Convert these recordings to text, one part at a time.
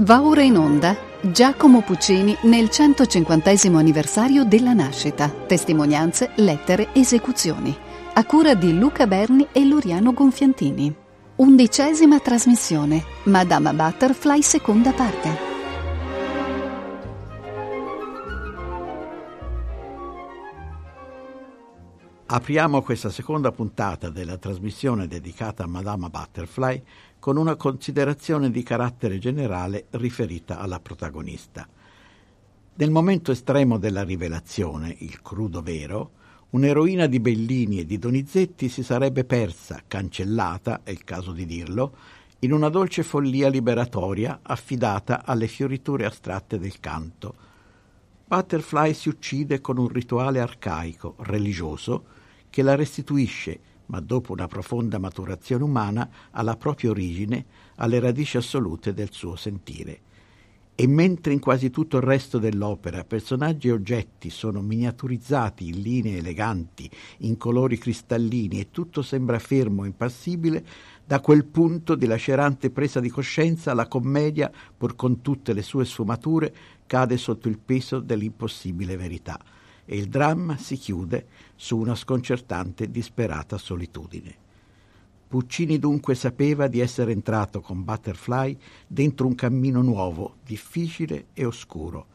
Va ora in onda Giacomo Puccini nel 150 anniversario della nascita. Testimonianze, lettere, esecuzioni. A cura di Luca Berni e Loriano Gonfiantini. Undicesima trasmissione. Madama Butterfly seconda parte. Apriamo questa seconda puntata della trasmissione dedicata a Madama Butterfly con una considerazione di carattere generale riferita alla protagonista. Nel momento estremo della rivelazione, il crudo vero, un'eroina di Bellini e di Donizetti si sarebbe persa, cancellata, è il caso di dirlo, in una dolce follia liberatoria affidata alle fioriture astratte del canto. Butterfly si uccide con un rituale arcaico, religioso, che la restituisce ma dopo una profonda maturazione umana, alla propria origine, alle radici assolute del suo sentire. E mentre in quasi tutto il resto dell'opera personaggi e oggetti sono miniaturizzati in linee eleganti, in colori cristallini e tutto sembra fermo e impassibile, da quel punto di lacerante presa di coscienza la commedia, pur con tutte le sue sfumature, cade sotto il peso dell'impossibile verità e il dramma si chiude su una sconcertante e disperata solitudine. Puccini dunque sapeva di essere entrato con Butterfly dentro un cammino nuovo, difficile e oscuro,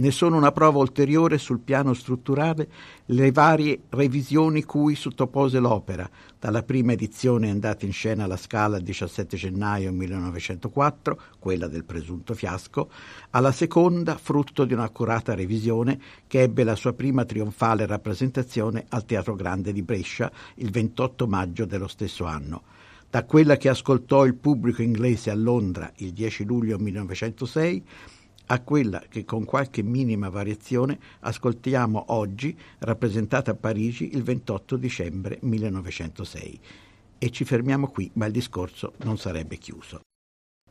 ne sono una prova ulteriore sul piano strutturale le varie revisioni cui sottopose l'opera, dalla prima edizione andata in scena alla Scala il 17 gennaio 1904, quella del presunto fiasco, alla seconda, frutto di un'accurata revisione che ebbe la sua prima trionfale rappresentazione al Teatro Grande di Brescia il 28 maggio dello stesso anno. Da quella che ascoltò il pubblico inglese a Londra il 10 luglio 1906 a quella che con qualche minima variazione ascoltiamo oggi, rappresentata a Parigi il 28 dicembre 1906. E ci fermiamo qui, ma il discorso non sarebbe chiuso.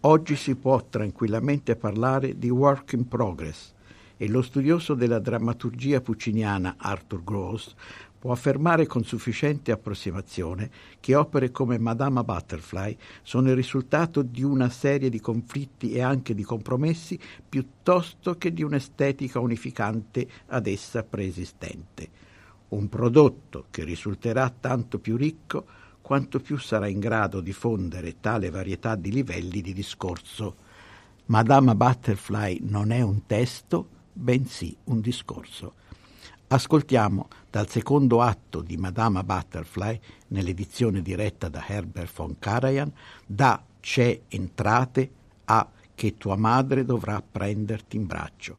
Oggi si può tranquillamente parlare di work in progress e lo studioso della drammaturgia pucciniana Arthur Gross può affermare con sufficiente approssimazione che opere come Madama Butterfly sono il risultato di una serie di conflitti e anche di compromessi piuttosto che di un'estetica unificante ad essa preesistente. Un prodotto che risulterà tanto più ricco quanto più sarà in grado di fondere tale varietà di livelli di discorso. Madama Butterfly non è un testo, bensì un discorso. Ascoltiamo dal secondo atto di Madama Butterfly, nell'edizione diretta da Herbert von Karajan, da C'è entrate a Che tua madre dovrà prenderti in braccio.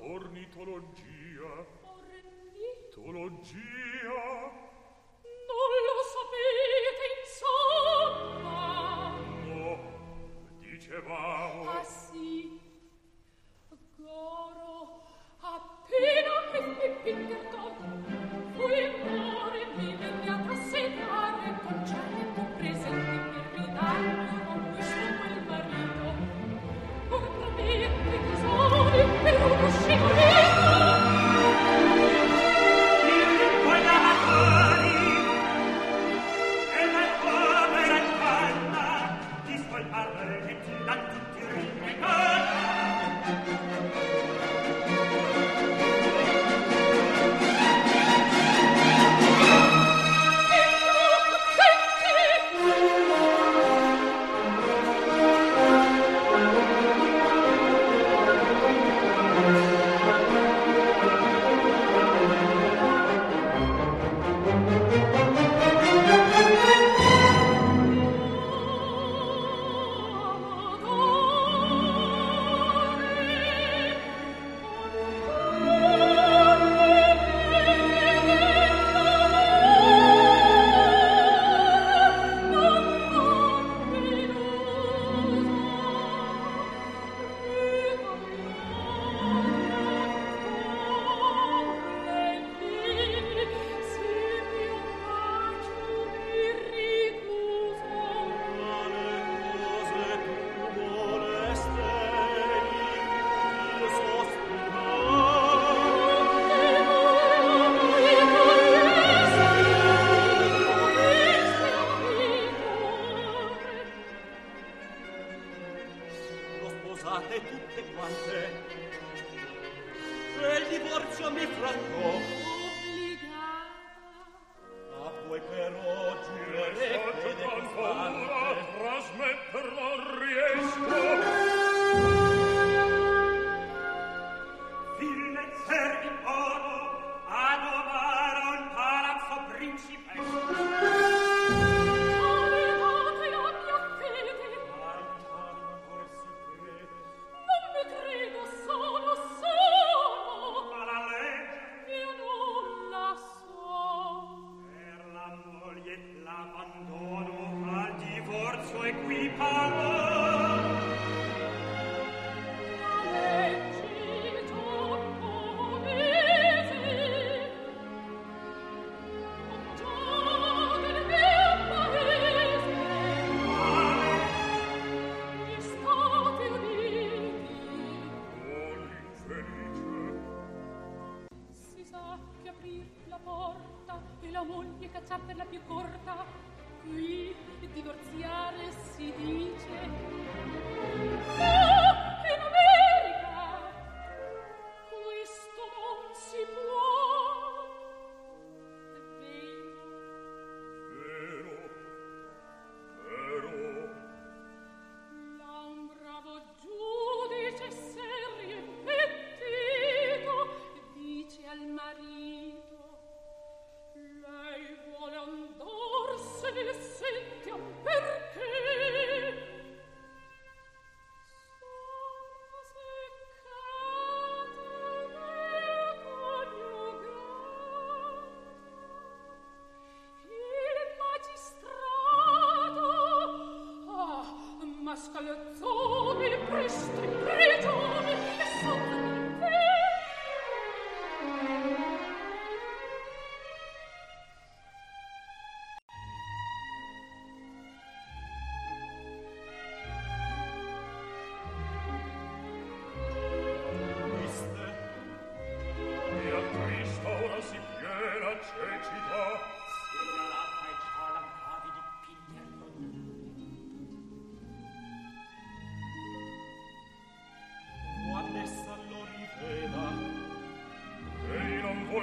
ornitologia. Ornitologia. Non lo sapete, insomma. No, dicevamo. Ah, sì. Goro, appena che Pinkerton fu in mano.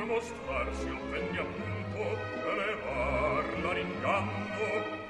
mostrarsi un vegne appunto, elevarla l'inganno,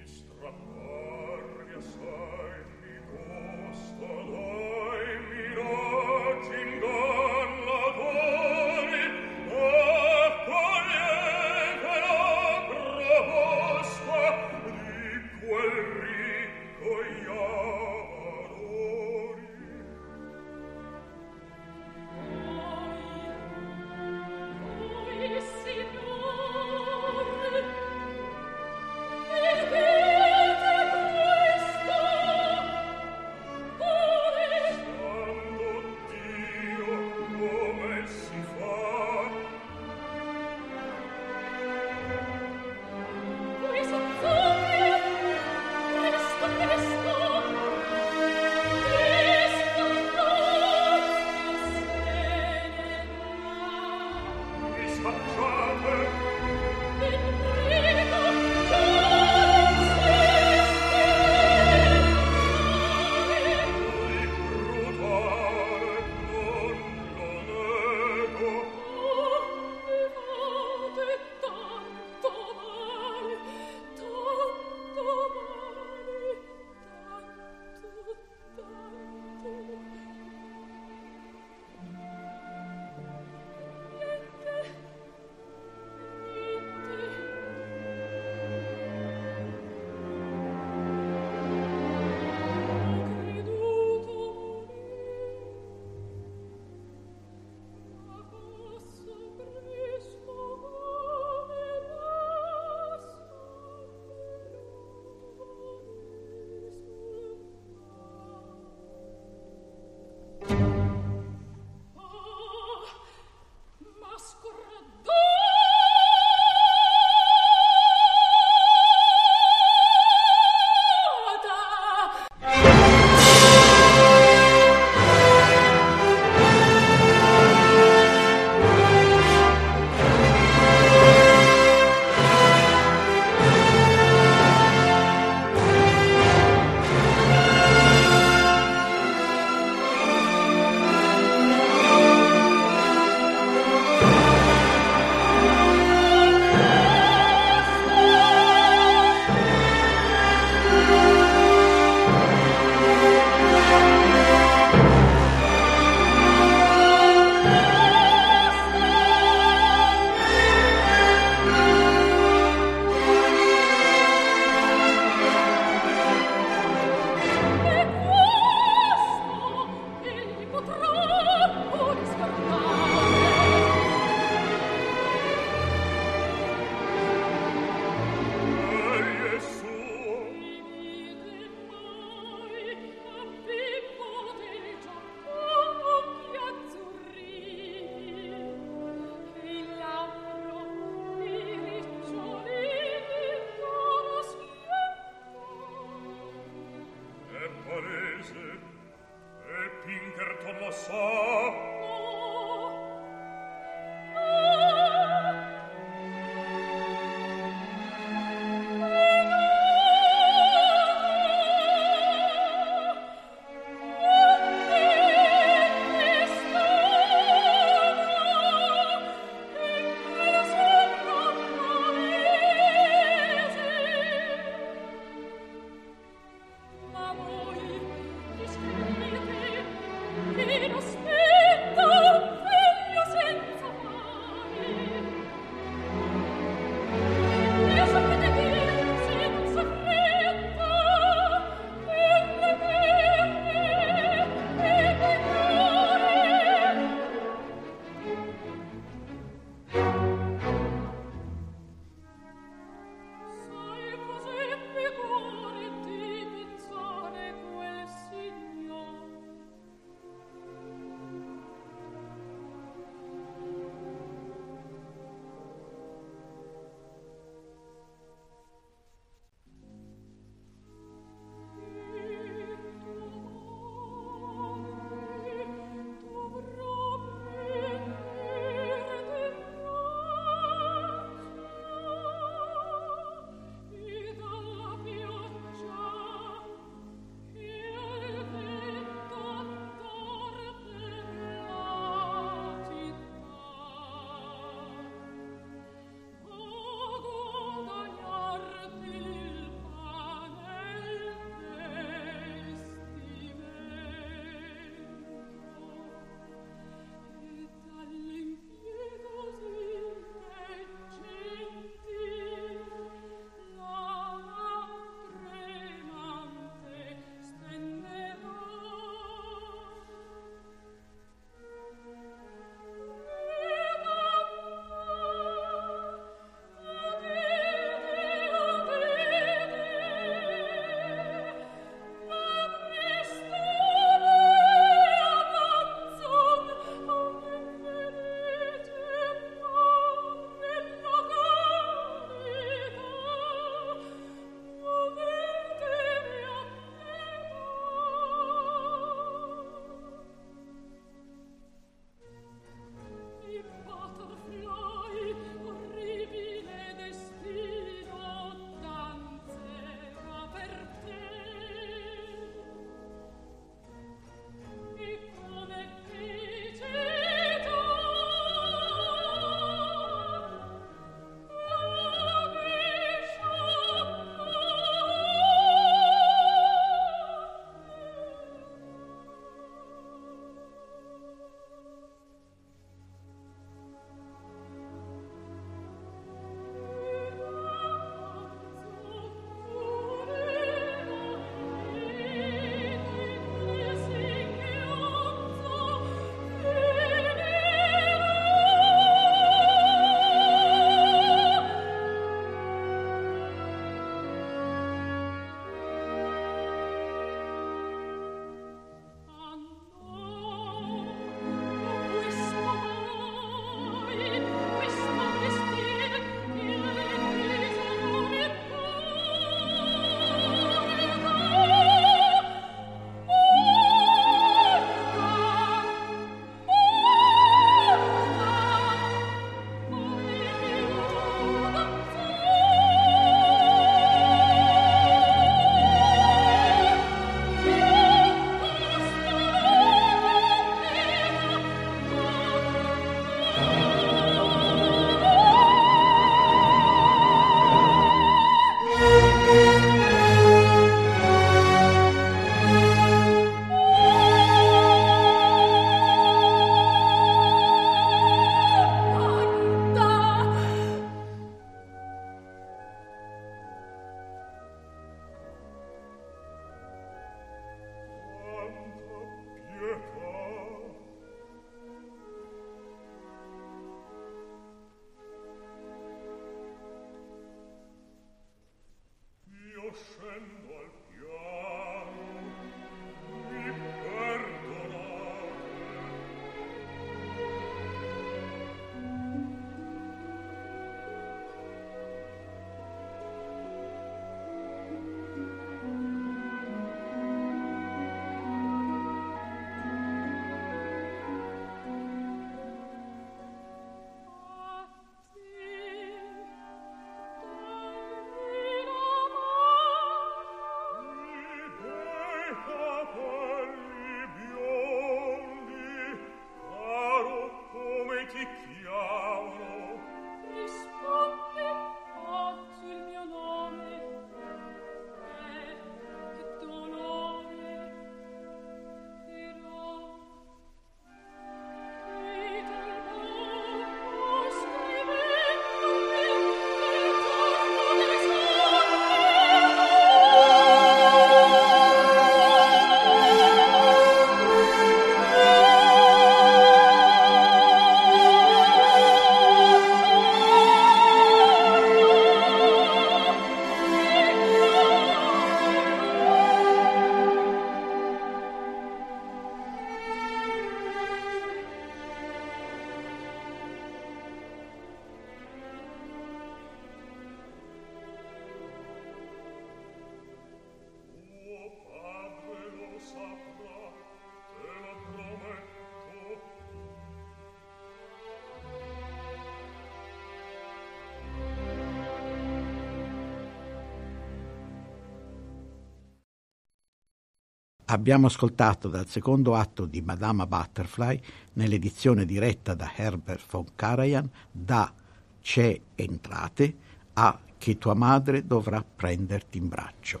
Abbiamo ascoltato dal secondo atto di Madama Butterfly, nell'edizione diretta da Herbert von Karajan, da C'è entrate a Che tua madre dovrà prenderti in braccio.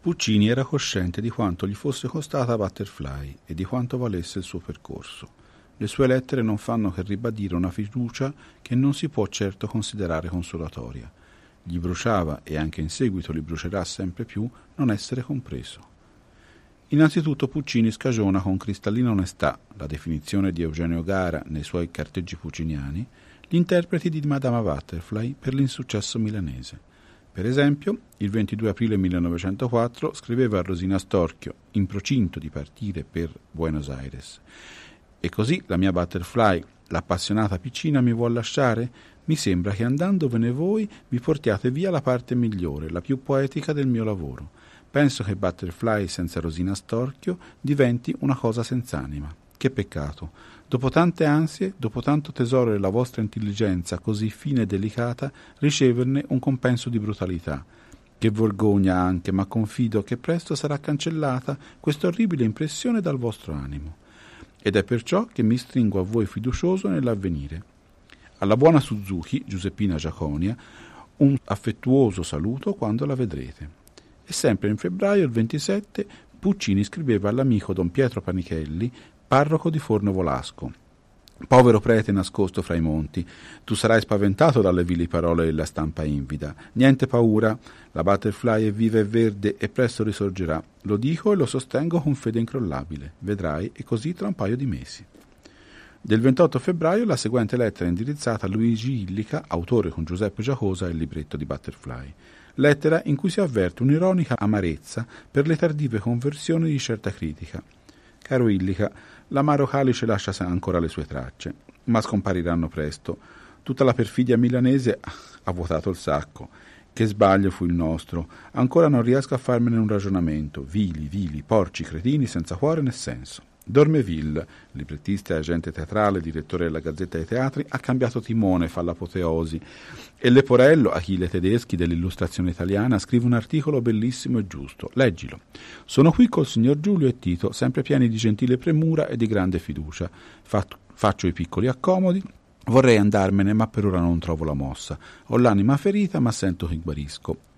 Puccini era cosciente di quanto gli fosse costata Butterfly e di quanto valesse il suo percorso. Le sue lettere non fanno che ribadire una fiducia che non si può certo considerare consolatoria. Gli bruciava, e anche in seguito gli brucerà sempre più, non essere compreso. Innanzitutto Puccini scagiona con cristallina onestà, la definizione di Eugenio Gara nei suoi carteggi pucciniani, gli interpreti di Madama Butterfly per l'insuccesso milanese. Per esempio, il 22 aprile 1904 scriveva a Rosina Storchio, in procinto di partire per Buenos Aires. E così la mia Butterfly, l'appassionata piccina, mi vuol lasciare? Mi sembra che andandovene voi vi portiate via la parte migliore, la più poetica del mio lavoro. Penso che Butterfly senza Rosina Storchio diventi una cosa senz'anima. Che peccato. Dopo tante ansie, dopo tanto tesoro della vostra intelligenza così fine e delicata, riceverne un compenso di brutalità. Che vergogna anche, ma confido che presto sarà cancellata questa orribile impressione dal vostro animo. Ed è perciò che mi stringo a voi fiducioso nell'avvenire. Alla buona Suzuki, Giuseppina Giaconia, un affettuoso saluto quando la vedrete. E sempre in febbraio, il 27, Puccini scriveva all'amico don Pietro Panichelli, parroco di Forno Volasco. Povero prete nascosto fra i monti, tu sarai spaventato dalle vili parole della stampa invida. Niente paura, la butterfly è viva e verde e presto risorgerà. Lo dico e lo sostengo con fede incrollabile. Vedrai, e così tra un paio di mesi. Del 28 febbraio la seguente lettera indirizzata a Luigi Illica, autore con Giuseppe Giacosa il libretto di Butterfly lettera in cui si avverte un'ironica amarezza per le tardive conversioni di certa critica. Caro Illica, l'amaro calice lascia ancora le sue tracce, ma scompariranno presto. Tutta la perfidia milanese ha vuotato il sacco. Che sbaglio fu il nostro. Ancora non riesco a farmene un ragionamento. Vili, vili, porci, cretini, senza cuore né senso. Dormeville, librettista e agente teatrale, direttore della Gazzetta dei Teatri, ha cambiato timone, fa l'apoteosi. E Leporello, Achille Tedeschi dell'illustrazione italiana, scrive un articolo bellissimo e giusto. Leggilo. Sono qui col signor Giulio e Tito, sempre pieni di gentile premura e di grande fiducia. faccio i piccoli accomodi, Vorrei andarmene, ma per ora non trovo la mossa. Ho l'anima ferita, ma sento che guarisco.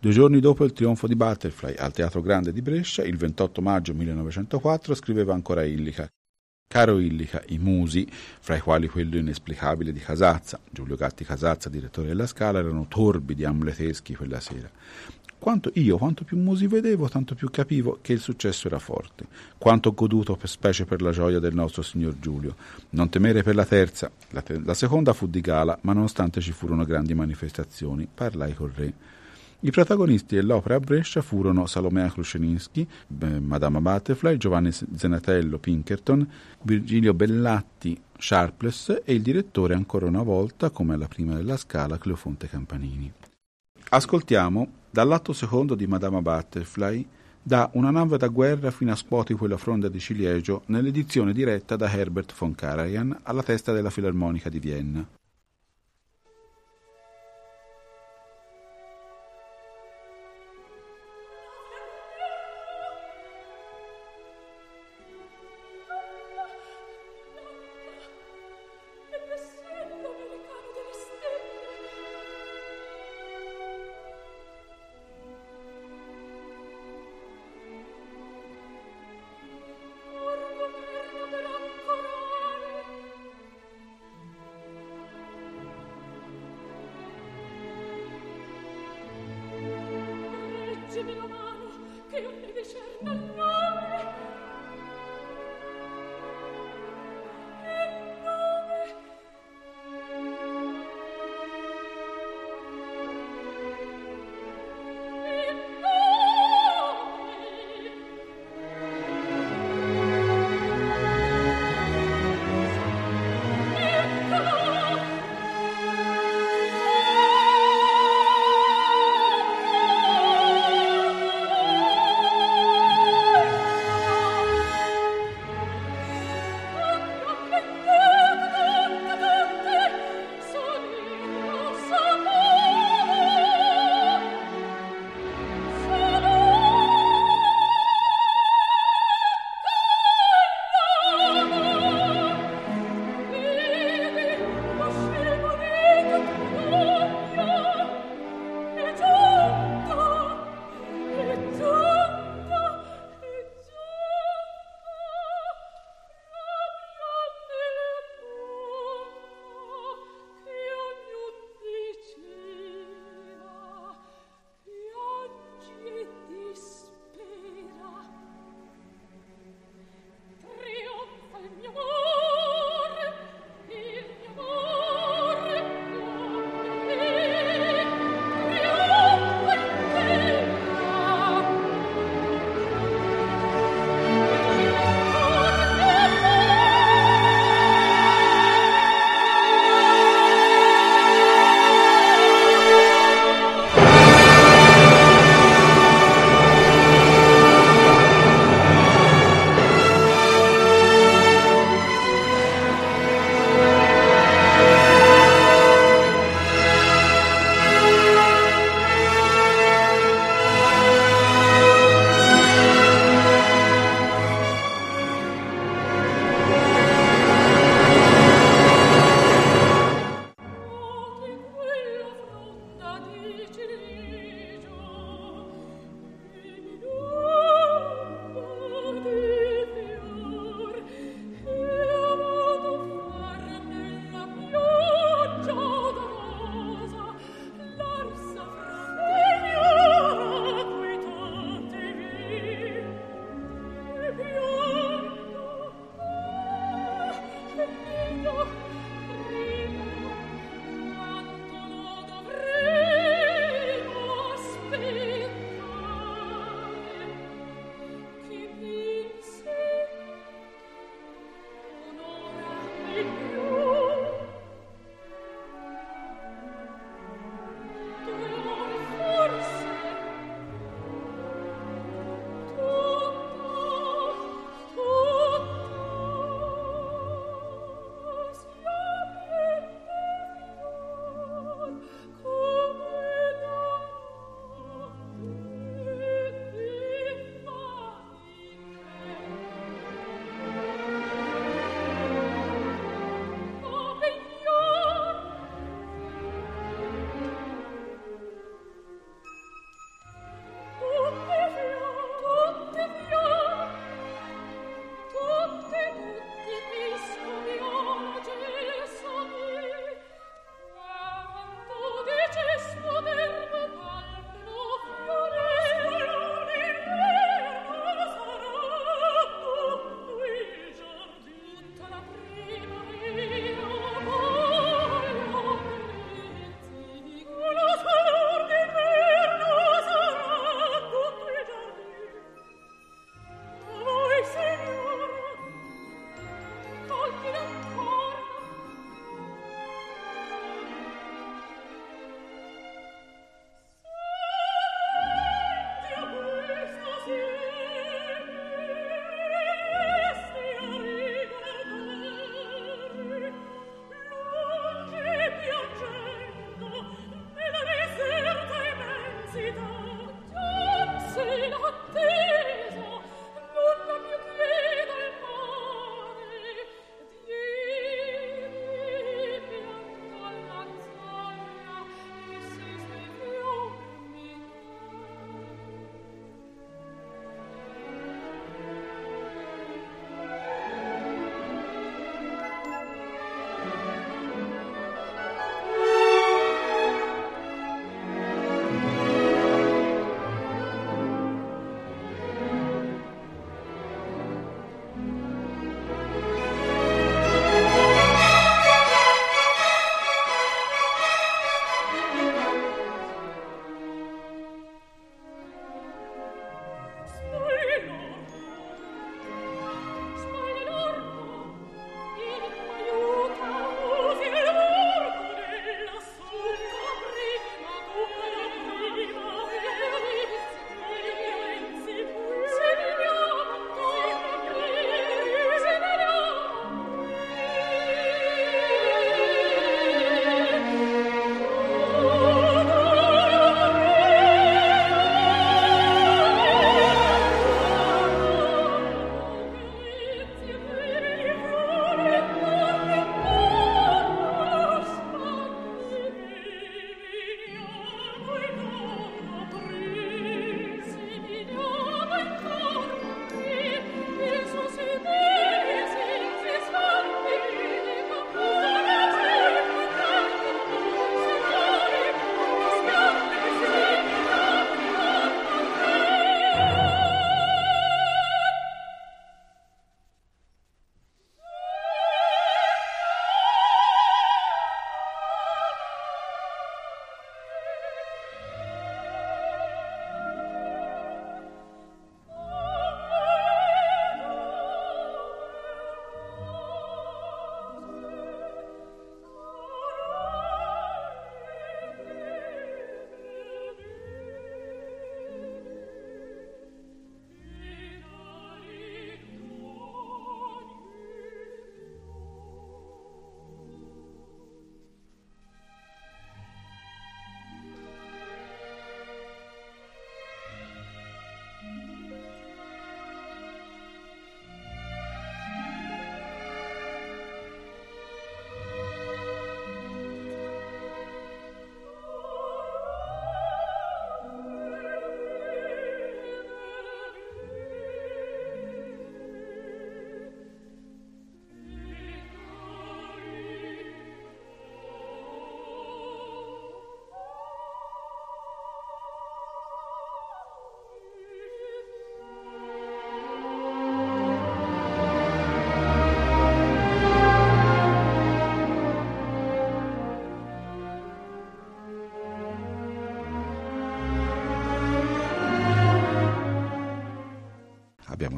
Due giorni dopo il trionfo di Butterfly al Teatro Grande di Brescia, il 28 maggio 1904, scriveva ancora Illica. Caro Illica, i musi, fra i quali quello inesplicabile di Casazza, Giulio Gatti Casazza, direttore della Scala, erano torbidi, amleteschi quella sera. Quanto io, quanto più musi vedevo, tanto più capivo che il successo era forte. Quanto ho goduto, per specie per la gioia del nostro signor Giulio. Non temere per la terza. La, te- la seconda fu di gala, ma nonostante ci furono grandi manifestazioni, parlai col re. I protagonisti dell'opera a Brescia furono Salomea Krusceninski, Madama Butterfly, Giovanni Zenatello Pinkerton, Virgilio Bellatti Sharpless e il direttore ancora una volta, come alla prima della scala, Cleofonte Campanini. Ascoltiamo dall'atto secondo di Madama Butterfly da Una nave da guerra fino a Spoti quella fronda di ciliegio nell'edizione diretta da Herbert von Karajan alla testa della Filarmonica di Vienna.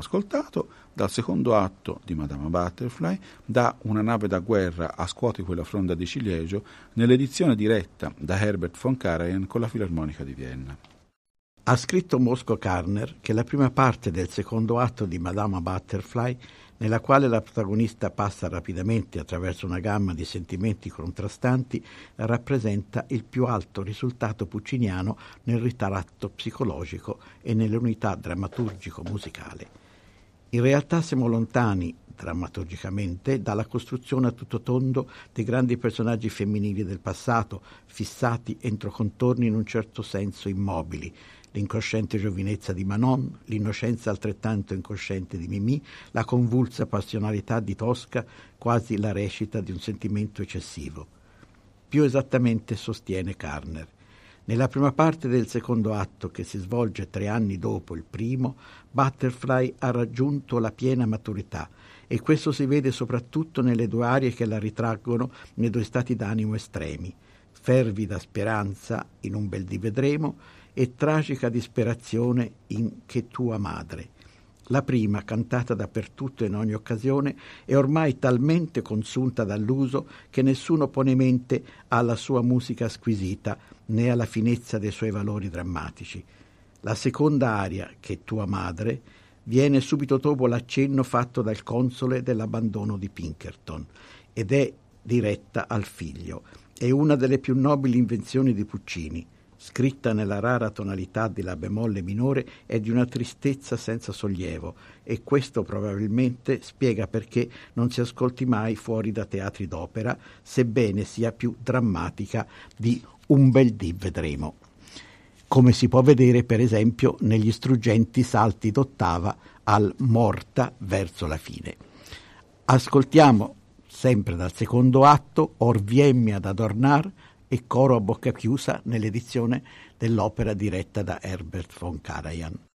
Ascoltato, dal secondo atto di Madama Butterfly, da Una nave da guerra a scuoti quella fronda di ciliegio, nell'edizione diretta da Herbert von Karajan con la Filarmonica di Vienna. Ha scritto Mosco Karner che la prima parte del secondo atto di Madama Butterfly, nella quale la protagonista passa rapidamente attraverso una gamma di sentimenti contrastanti, rappresenta il più alto risultato pucciniano nel ritratto psicologico e nell'unità drammaturgico-musicale. In realtà siamo lontani, drammaturgicamente, dalla costruzione a tutto tondo dei grandi personaggi femminili del passato, fissati entro contorni in un certo senso immobili, l'incosciente giovinezza di Manon, l'innocenza altrettanto incosciente di Mimì, la convulsa passionalità di Tosca, quasi la recita di un sentimento eccessivo. Più esattamente sostiene Karner. Nella prima parte del secondo atto, che si svolge tre anni dopo il primo, Butterfly ha raggiunto la piena maturità e questo si vede soprattutto nelle due arie che la ritraggono nei due stati d'animo estremi, fervida speranza in un bel di vedremo e tragica disperazione in Che tua madre. La prima, cantata dappertutto in ogni occasione, è ormai talmente consunta dall'uso che nessuno pone mente alla sua musica squisita né alla finezza dei suoi valori drammatici. La seconda aria, Che tua madre, viene subito dopo l'accenno fatto dal console dell'abbandono di Pinkerton ed è diretta al figlio. È una delle più nobili invenzioni di Puccini scritta nella rara tonalità di La bemolle minore, è di una tristezza senza sollievo e questo probabilmente spiega perché non si ascolti mai fuori da teatri d'opera, sebbene sia più drammatica di Un bel dì vedremo. Come si può vedere, per esempio, negli struggenti salti d'ottava al morta verso la fine. Ascoltiamo sempre dal secondo atto Or viemmi ad adornar e coro a bocca chiusa nell'edizione dell'opera diretta da Herbert von Karajan.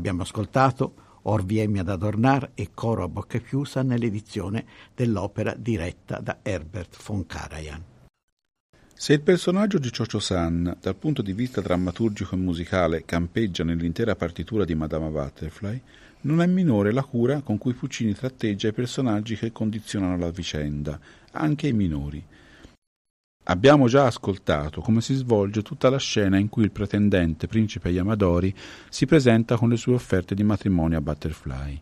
Abbiamo ascoltato Orviemi ad adornar e Coro a bocca chiusa nell'edizione dell'opera diretta da Herbert von Karajan. Se il personaggio di Chocho San, dal punto di vista drammaturgico e musicale, campeggia nell'intera partitura di Madama Butterfly, non è minore la cura con cui Puccini tratteggia i personaggi che condizionano la vicenda, anche i minori, Abbiamo già ascoltato come si svolge tutta la scena in cui il pretendente principe Yamadori si presenta con le sue offerte di matrimonio a Butterfly.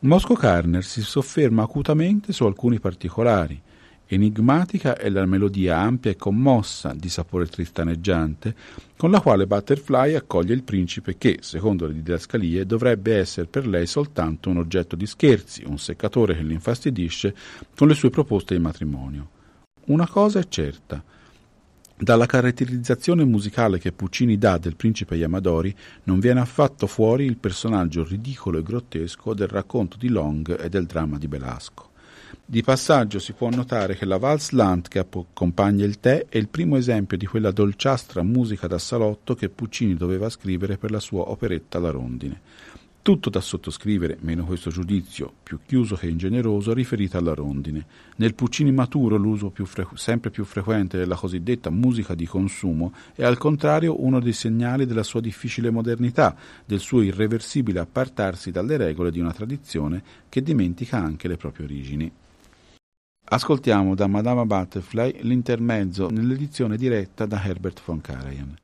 Mosco Carner si sofferma acutamente su alcuni particolari. Enigmatica è la melodia ampia e commossa, di sapore tristaneggiante, con la quale Butterfly accoglie il principe che, secondo le didascalie, dovrebbe essere per lei soltanto un oggetto di scherzi, un seccatore che l'infastidisce con le sue proposte di matrimonio. Una cosa è certa. Dalla caratterizzazione musicale che Puccini dà del principe Yamadori non viene affatto fuori il personaggio ridicolo e grottesco del racconto di Long e del dramma di Belasco. Di passaggio si può notare che la Valse Land che accompagna il tè è il primo esempio di quella dolciastra musica da salotto che Puccini doveva scrivere per la sua operetta La Rondine. Tutto da sottoscrivere, meno questo giudizio, più chiuso che ingeneroso, riferito alla rondine. Nel Puccini maturo l'uso più frequ- sempre più frequente della cosiddetta musica di consumo è al contrario uno dei segnali della sua difficile modernità, del suo irreversibile appartarsi dalle regole di una tradizione che dimentica anche le proprie origini. Ascoltiamo da Madama Butterfly l'intermezzo nell'edizione diretta da Herbert von Karajan.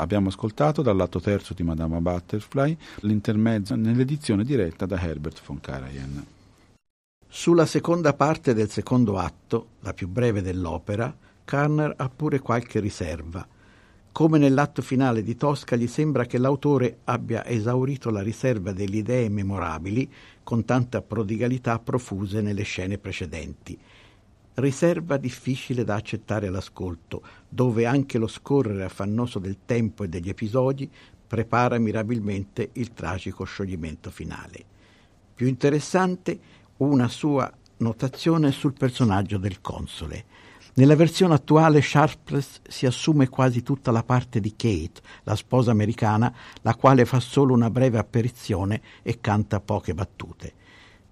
Abbiamo ascoltato dal lato terzo di Madama Butterfly l'intermezzo nell'edizione diretta da Herbert von Karajan. Sulla seconda parte del secondo atto, la più breve dell'opera, Karner ha pure qualche riserva. Come nell'atto finale di Tosca gli sembra che l'autore abbia esaurito la riserva delle idee memorabili con tanta prodigalità profuse nelle scene precedenti. Riserva difficile da accettare all'ascolto, dove anche lo scorrere affannoso del tempo e degli episodi prepara mirabilmente il tragico scioglimento finale. Più interessante una sua notazione sul personaggio del console. Nella versione attuale Sharpless si assume quasi tutta la parte di Kate, la sposa americana, la quale fa solo una breve apparizione e canta poche battute.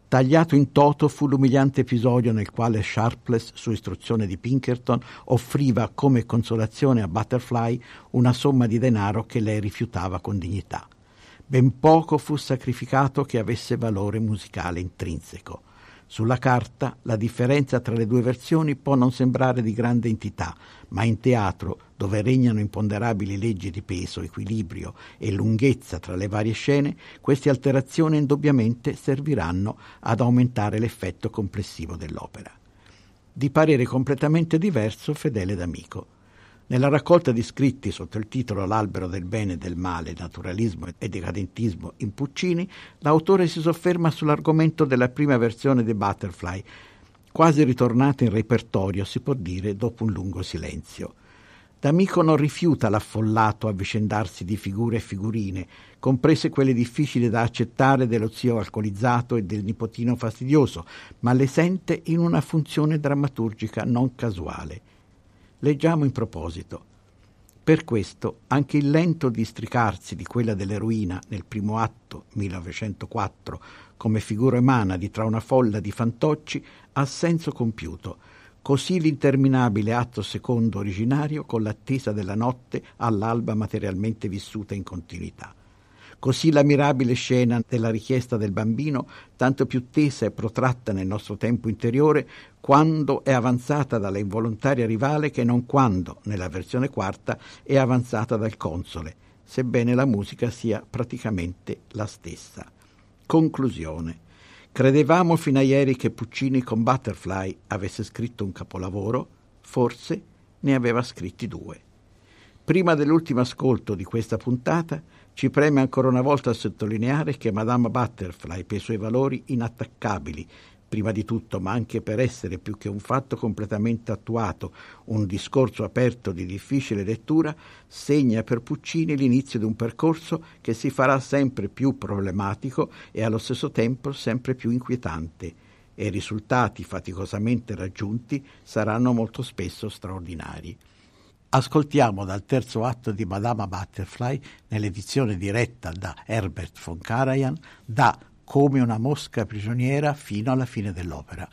Tagliato in toto fu l'umiliante episodio nel quale Sharpless, su istruzione di Pinkerton, offriva come consolazione a Butterfly una somma di denaro che lei rifiutava con dignità. Ben poco fu sacrificato che avesse valore musicale intrinseco. Sulla carta la differenza tra le due versioni può non sembrare di grande entità, ma in teatro, dove regnano imponderabili leggi di peso, equilibrio e lunghezza tra le varie scene, queste alterazioni indubbiamente serviranno ad aumentare l'effetto complessivo dell'opera. Di parere completamente diverso Fedele D'Amico. Nella raccolta di scritti sotto il titolo L'albero del bene e del male, naturalismo e decadentismo in Puccini, l'autore si sofferma sull'argomento della prima versione di Butterfly, quasi ritornata in repertorio, si può dire, dopo un lungo silenzio. D'Amico non rifiuta l'affollato avvicendarsi di figure e figurine, comprese quelle difficili da accettare dello zio alcolizzato e del nipotino fastidioso, ma le sente in una funzione drammaturgica non casuale. Leggiamo in proposito. Per questo anche il lento districarsi di quella dell'eroina nel primo atto, 1904, come figura umana di tra una folla di fantocci, ha senso compiuto. Così l'interminabile atto secondo originario con l'attesa della notte all'alba materialmente vissuta in continuità. Così la mirabile scena della richiesta del bambino, tanto più tesa e protratta nel nostro tempo interiore, quando è avanzata dalla involontaria rivale che non quando, nella versione quarta, è avanzata dal console, sebbene la musica sia praticamente la stessa. Conclusione. Credevamo fino a ieri che Puccini con Butterfly avesse scritto un capolavoro, forse ne aveva scritti due. Prima dell'ultimo ascolto di questa puntata, ci preme ancora una volta sottolineare che Madame Butterfly, per i suoi valori inattaccabili, prima di tutto, ma anche per essere più che un fatto completamente attuato, un discorso aperto di difficile lettura, segna per Puccini l'inizio di un percorso che si farà sempre più problematico e allo stesso tempo sempre più inquietante e i risultati faticosamente raggiunti saranno molto spesso straordinari. Ascoltiamo dal terzo atto di Madama Butterfly, nell'edizione diretta da Herbert von Karajan, da Come una mosca prigioniera fino alla fine dell'opera.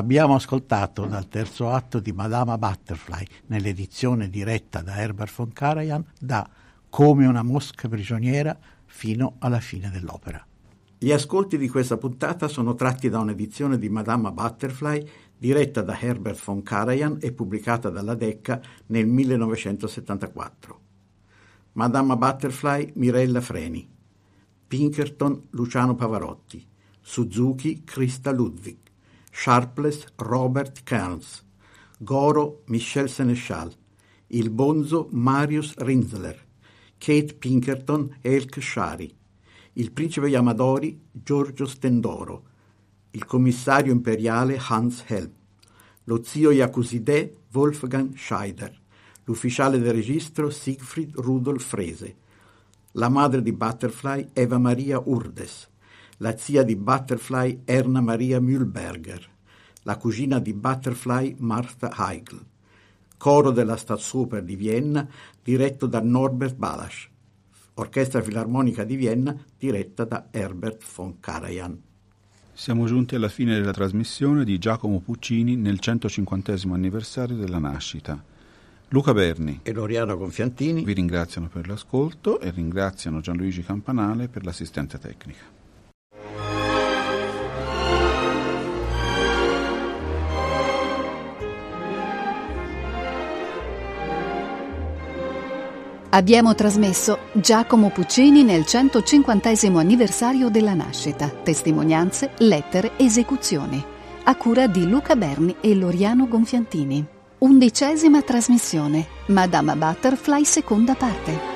Abbiamo ascoltato dal terzo atto di Madama Butterfly, nell'edizione diretta da Herbert von Karajan, da Come una mosca prigioniera fino alla fine dell'opera. Gli ascolti di questa puntata sono tratti da un'edizione di Madama Butterfly diretta da Herbert von Karajan e pubblicata dalla Decca nel 1974. Madama Butterfly Mirella Freni, Pinkerton Luciano Pavarotti, Suzuki Krista Ludwig, Sharpless Robert Kearns, Goro Michel Seneschal, Il Bonzo Marius Rinzler, Kate Pinkerton Elk Shari, il principe Yamadori Giorgio Stendoro, il commissario imperiale Hans Helm, lo zio Yakuzide Wolfgang Scheider, l'ufficiale del registro Siegfried Rudolf Frese, la madre di Butterfly Eva Maria Urdes, la zia di Butterfly Erna Maria Mühlberger, la cugina di Butterfly Martha Heigl, coro della Staatsoper di Vienna diretto da Norbert Balasch, Orchestra Filarmonica di Vienna diretta da Herbert von Karajan. Siamo giunti alla fine della trasmissione di Giacomo Puccini nel 150 anniversario della nascita. Luca Berni e Loriano Confiantini vi ringraziano per l'ascolto e ringraziano Gianluigi Campanale per l'assistenza tecnica. Abbiamo trasmesso Giacomo Puccini nel 150 anniversario della nascita, testimonianze, lettere, esecuzioni, a cura di Luca Berni e Loriano Gonfiantini. Undicesima trasmissione. Madama Butterfly seconda parte.